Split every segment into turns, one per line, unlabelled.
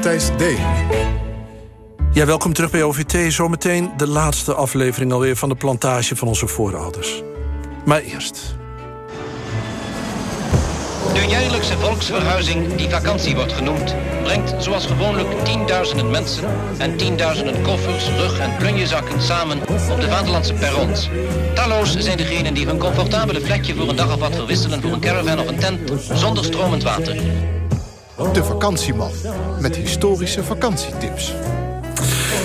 Matthijs D.
Ja, welkom terug bij OVT. Zometeen de laatste aflevering alweer van de plantage van onze voorouders. Maar eerst.
De jaarlijkse volksverhuizing, die vakantie wordt genoemd, brengt zoals gewoonlijk tienduizenden mensen en tienduizenden koffers, rug- en plunjezakken samen op de vaderlandse perrons. Talloos zijn degenen die hun comfortabele plekje voor een dag of wat verwisselen voor een caravan of een tent zonder stromend water.
De vakantieman met historische vakantietips.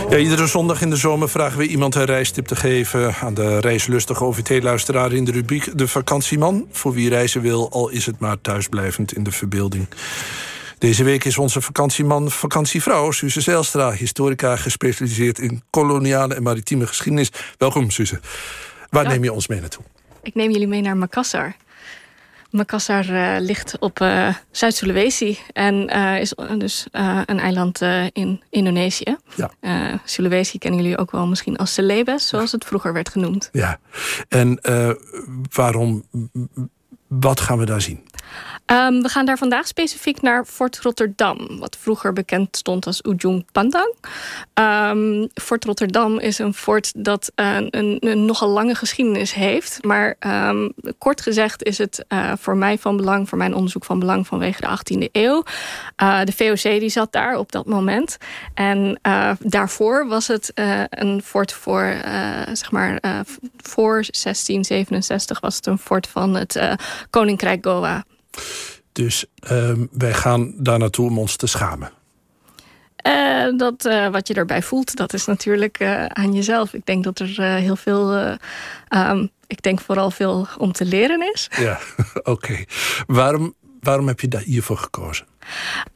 Ja, iedere zondag in de zomer vragen we iemand een reistip te geven... aan de reislustige OVT-luisteraar in de rubriek De Vakantieman. Voor wie reizen wil, al is het maar thuisblijvend in de verbeelding. Deze week is onze vakantieman vakantievrouw, Suze Zijlstra... historica gespecialiseerd in koloniale en maritieme geschiedenis. Welkom, Suze. Waar neem je ons mee naartoe?
Ik neem jullie mee naar Makassar. Makassar uh, ligt op uh, Zuid-Sulawesi en uh, is dus een eiland in Indonesië.
Ja.
Sulawesi kennen jullie ook wel misschien als Celebes, zoals het vroeger werd genoemd.
Ja, en waarom, wat gaan we daar zien?
Um, we gaan daar vandaag specifiek naar Fort Rotterdam, wat vroeger bekend stond als Ujung Pandang. Um, fort Rotterdam is een fort dat uh, een, een, nogal lange geschiedenis heeft. Maar um, kort gezegd is het uh, voor mij van belang, voor mijn onderzoek van belang vanwege de 18e eeuw. Uh, de VOC die zat daar op dat moment. En daarvoor was het een fort voor, zeg maar, voor 1667 was het een fort van het Koninkrijk Goa.
Dus uh, wij gaan daar naartoe om ons te schamen.
Uh, dat, uh, wat je erbij voelt, dat is natuurlijk uh, aan jezelf. Ik denk dat er heel veel, um, ik denk vooral veel om te leren is.
Ja, oké. Okay. Waarom, waarom heb je daar hiervoor gekozen?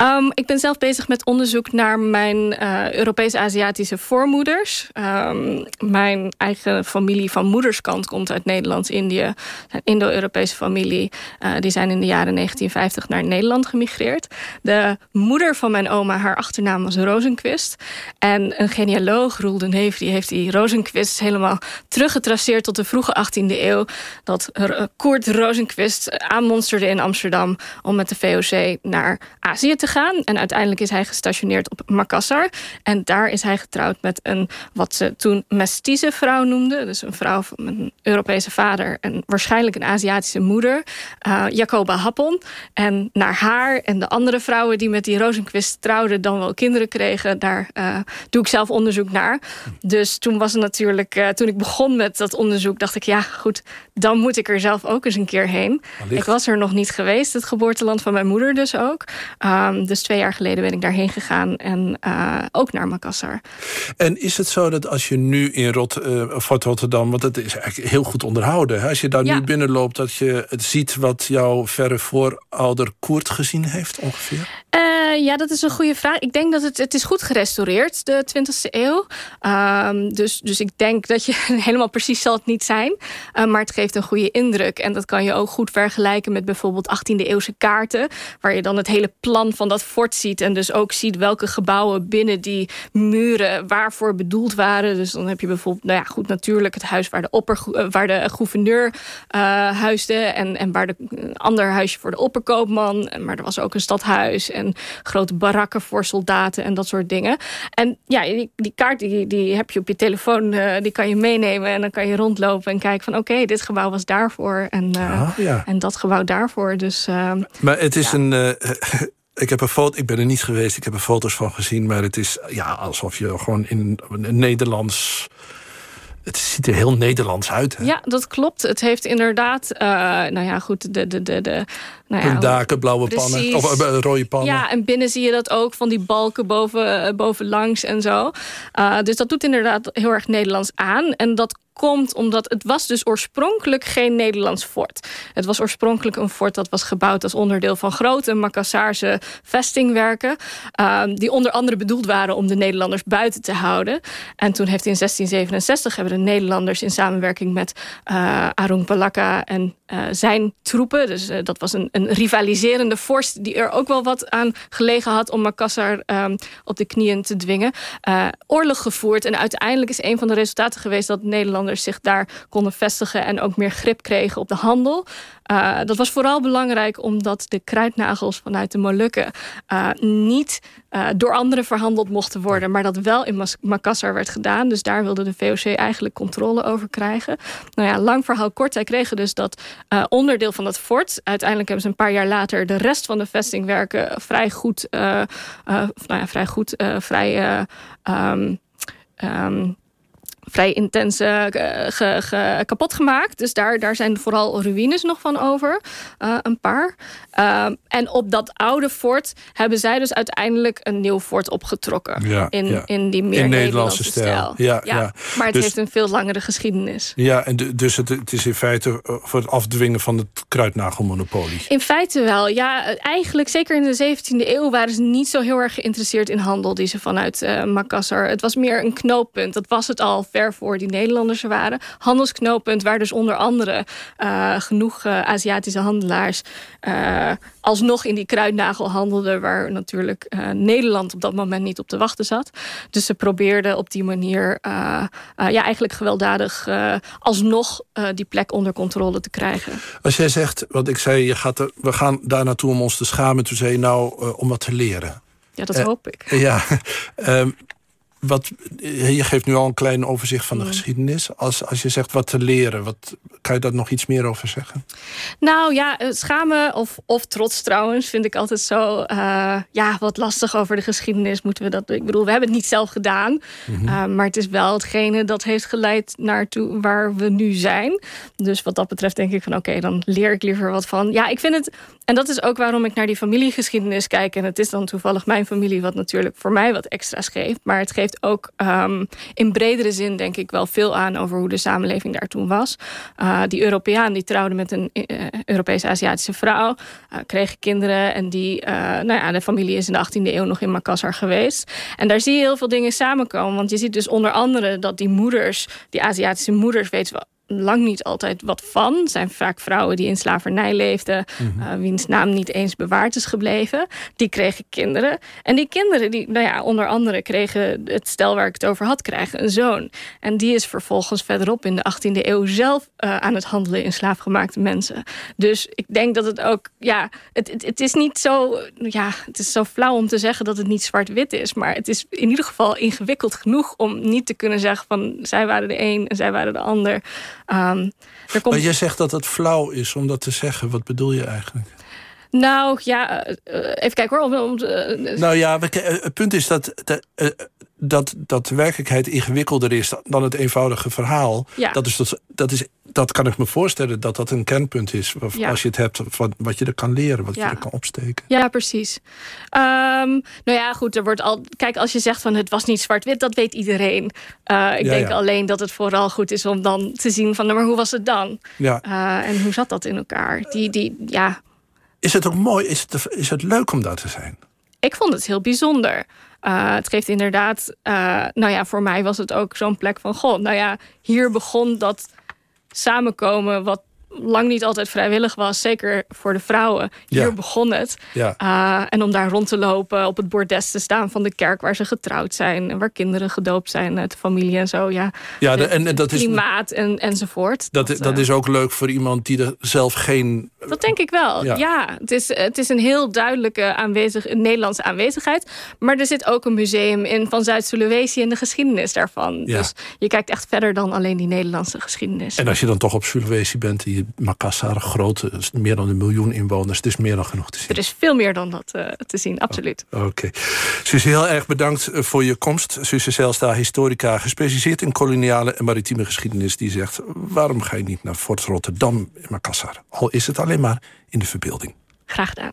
Um, ik ben zelf bezig met onderzoek naar mijn uh, Europees-Aziatische voormoeders. Um, mijn eigen familie van moederskant komt uit Nederlands-Indië. Een Indo-Europese familie. Uh, die zijn in de jaren 1950 naar Nederland gemigreerd. De moeder van mijn oma, haar achternaam was Rozenquist. En een genealoog, Roel de Neef, die heeft die Rozenquist helemaal teruggetraceerd tot de vroege 18e eeuw. Dat Koert Rozenquist aanmonsterde in Amsterdam om met de VOC naar Azië te gaan. En uiteindelijk is hij gestationeerd op Makassar. En daar is hij getrouwd met een wat ze toen mestize vrouw noemden. Dus een vrouw van een Europese vader en waarschijnlijk een Aziatische moeder. Uh, Jacoba Happon. En naar haar en de andere vrouwen die met die Rozenquist trouwden... dan wel kinderen kregen, daar uh, doe ik zelf onderzoek naar. Dus toen was het natuurlijk... Uh, toen ik begon met dat onderzoek dacht ik... ja, goed, dan moet ik er zelf ook eens een keer heen.
Allicht.
Ik was er nog niet geweest, het geboorteland van mijn moeder dus ook. Um, dus twee jaar geleden ben ik daarheen gegaan en uh, ook naar Makassar.
En is het zo dat als je nu in Rot, uh, Fort Rotterdam... want het is eigenlijk heel goed onderhouden... Hè? als je daar
Ja.
nu binnenloopt... dat je het ziet wat jouw verre voorouder Koert gezien heeft ongeveer?
Uh, ja, dat is een goede vraag. Ik denk dat het, het is goed gerestaureerd, de 20e eeuw. Um, dus, dus ik denk dat je helemaal precies zal het niet zijn. Uh, maar het geeft een goede indruk. En dat kan je ook goed vergelijken met bijvoorbeeld 18e eeuwse kaarten. Waar je dan het hele plan van dat fort ziet. En dus ook ziet welke gebouwen binnen die muren waarvoor bedoeld waren. Dus dan heb je bijvoorbeeld, nou ja, goed natuurlijk het huis waar de, opper, waar de gouverneur huisde. En, en waar de, een ander huisje voor de opperkoopman. Maar er was ook een stadhuis en grote barakken voor soldaten en dat soort dingen. En ja, die, die kaart die, die heb je op je telefoon, uh, die kan je meenemen. En dan kan je rondlopen en kijken van oké, okay, dit gebouw was daarvoor. En, uh,
ah, ja.
en dat gebouw daarvoor. Dus, uh,
maar het is
ja.
een... Uh, ik heb een foto, ik ben er niet geweest, ik heb er foto's van gezien, maar het is ja, alsof je gewoon in een Nederlands. Het ziet er heel Nederlands uit. Hè?
Ja, dat klopt. Het heeft inderdaad, uh, nou ja, goed, de, de, de, de nou ja,
daken, blauwe
precies.
pannen, of uh, rode pannen.
Ja, en binnen zie je dat ook van die balken boven, uh, bovenlangs en zo. Uh, dus dat doet inderdaad heel erg Nederlands aan. En dat komt omdat het was dus oorspronkelijk geen Nederlands fort. Het was oorspronkelijk een fort dat was gebouwd als onderdeel van grote Makassarse vestingwerken. Uh, die onder andere bedoeld waren om de Nederlanders buiten te houden. En toen heeft in 1667 hebben de Nederlanders in samenwerking met uh, Arung Balaka en uh, zijn troepen. Dus uh, dat was een, een rivaliserende vorst die er ook wel wat aan gelegen had om Makassar um, op de knieën te dwingen. Uh, oorlog gevoerd en uiteindelijk is een van de resultaten geweest dat Nederlanders zich daar konden vestigen en ook meer grip kregen op de handel. Uh, dat was vooral belangrijk omdat de kruidnagels vanuit de Molukken uh, niet uh, door anderen verhandeld mochten worden, maar dat wel in Makassar werd gedaan. Dus daar wilde de VOC eigenlijk controle over krijgen. Nou ja, lang verhaal kort. Zij kregen dus dat onderdeel van dat fort. Uiteindelijk hebben ze een paar jaar later de rest van de vestingwerken vrij goed, nou ja, vrij goed, vrij. Um, um, vrij intens uh, kapot gemaakt. Dus daar, daar zijn vooral ruïnes nog van over. Uh, een paar. Uh, en op dat oude fort hebben zij dus uiteindelijk een nieuw fort opgetrokken. Ja, in, ja. in die meer in Nederlandse, stijl. Ja, ja, Maar het dus, heeft een veel langere geschiedenis.
Ja, en de, dus het, het, is in feite voor het afdwingen van het kruidnagelmonopolie.
In feite wel. Ja, eigenlijk zeker in de 17e eeuw waren ze niet zo heel erg geïnteresseerd in handel die ze vanuit Makassar. Het was meer een knooppunt. Dat was het al voor die Nederlanders er waren. Handelsknooppunt waar dus onder andere uh, genoeg uh, Aziatische handelaars uh, alsnog in die kruidnagel handelden... waar natuurlijk Nederland op dat moment niet op te wachten zat. Dus ze probeerden op die manier ja, eigenlijk gewelddadig alsnog die plek onder controle te krijgen.
Als jij zegt, wat ik zei, je gaat er, we gaan daar naartoe om ons te schamen... toen zei je nou om wat te leren.
Ja, dat hoop ik.
Ja, um, wat, je geeft nu al een klein overzicht van de geschiedenis. Als, als je zegt wat te leren, wat, kan je daar nog iets meer over zeggen?
Nou ja, schamen of, of trots trouwens vind ik altijd zo... Uh, ja, wat lastig over de geschiedenis. Moeten we dat, ik bedoel, we hebben het niet zelf gedaan. Mm -hmm. uh, maar het is wel hetgene dat heeft geleid naartoe waar we nu zijn. Dus wat dat betreft denk ik van oké, dan leer ik liever wat van. Ja, ik vind het... En dat is ook waarom ik naar die familiegeschiedenis kijk. En het is dan toevallig mijn familie wat natuurlijk voor mij wat extra's geeft. Maar het geeft ook um, in bredere zin denk ik wel veel aan over hoe de samenleving daar toen was. Uh, die Europeaan die trouwde met een uh, Europese-Aziatische vrouw, uh, kreeg kinderen en die, nou ja, de familie is in de 18e eeuw nog in Makassar geweest. En daar zie je heel veel dingen samenkomen, want je ziet dus onder andere dat die moeders, die Aziatische moeders, weten we lang niet altijd wat van. Het zijn vaak vrouwen die in slavernij leefden, mm -hmm. uh, wiens naam niet eens bewaard is gebleven. Die kregen kinderen. En die kinderen, die, nou ja, onder andere kregen het stel waar ik het over had, krijgen een zoon. En die is vervolgens verderop in de 18e eeuw zelf uh, aan het handelen in slaafgemaakte mensen. Dus ik denk dat het ook, ja, het, het, het, is niet zo, ja, het is zo flauw om te zeggen dat het niet zwart-wit is. Maar het is in ieder geval ingewikkeld genoeg om niet te kunnen zeggen van zij waren de een en zij waren de ander.
Um, er komt... Maar je zegt dat het flauw is om dat te zeggen. Wat bedoel je eigenlijk?
Nou, ja, uh, even kijken hoor. Om, om,
uh, nou ja, het punt is dat, de, dat, dat de werkelijkheid ingewikkelder is dan het eenvoudige verhaal. Ja. Dat, is, dat, dat, is, dat kan ik me voorstellen dat dat een kernpunt is. Ja. Als je het hebt van wat je er kan leren, wat je er kan opsteken.
Ja, precies. Um, nou ja, goed, er wordt al. Kijk, als je zegt van het was niet zwart-wit, dat weet iedereen. Uh, ik denk alleen dat het vooral goed is om dan te zien van, nou, maar hoe was het dan? Ja. Uh, en hoe zat dat in elkaar? Die, die, ja.
Is het ook mooi? Is het, is het leuk om daar te zijn?
Ik vond het heel bijzonder. Uh, het geeft inderdaad, uh, nou ja, voor mij was het ook zo'n plek van... God, nou ja, hier begon dat samenkomen wat lang niet altijd vrijwillig was. Zeker voor de vrouwen. Hier begon het. Ja. Uh, en om daar rond te lopen, op het bordes te staan van de kerk... waar ze getrouwd zijn en waar kinderen gedoopt zijn uit de familie en zo. Ja, ja de, en, en dat klimaat is, en, enzovoort.
Dat, dat, dat is ook leuk voor iemand die er zelf geen...
Dat denk ik wel, ja. ja het, is, het is een heel duidelijke aanwezig, Nederlandse aanwezigheid. Maar er zit ook een museum in van Zuid-Sulawesi... en de geschiedenis daarvan. Ja. Dus je kijkt echt verder dan alleen die Nederlandse geschiedenis.
En als je dan toch op Sulawesi bent... Die Makassar, grote, meer dan een miljoen inwoners. Het is meer dan genoeg te zien.
Er is veel meer dan dat uh, te zien, absoluut.
Oh, Oké. Okay. Suze, heel erg bedankt eh, voor je komst. Suze Zelstra, historica, gespecialiseerd in koloniale en maritieme geschiedenis... die zegt, waarom ga je niet naar Fort Rotterdam in Makassar? Al is het alleen maar in de verbeelding.
Graag gedaan.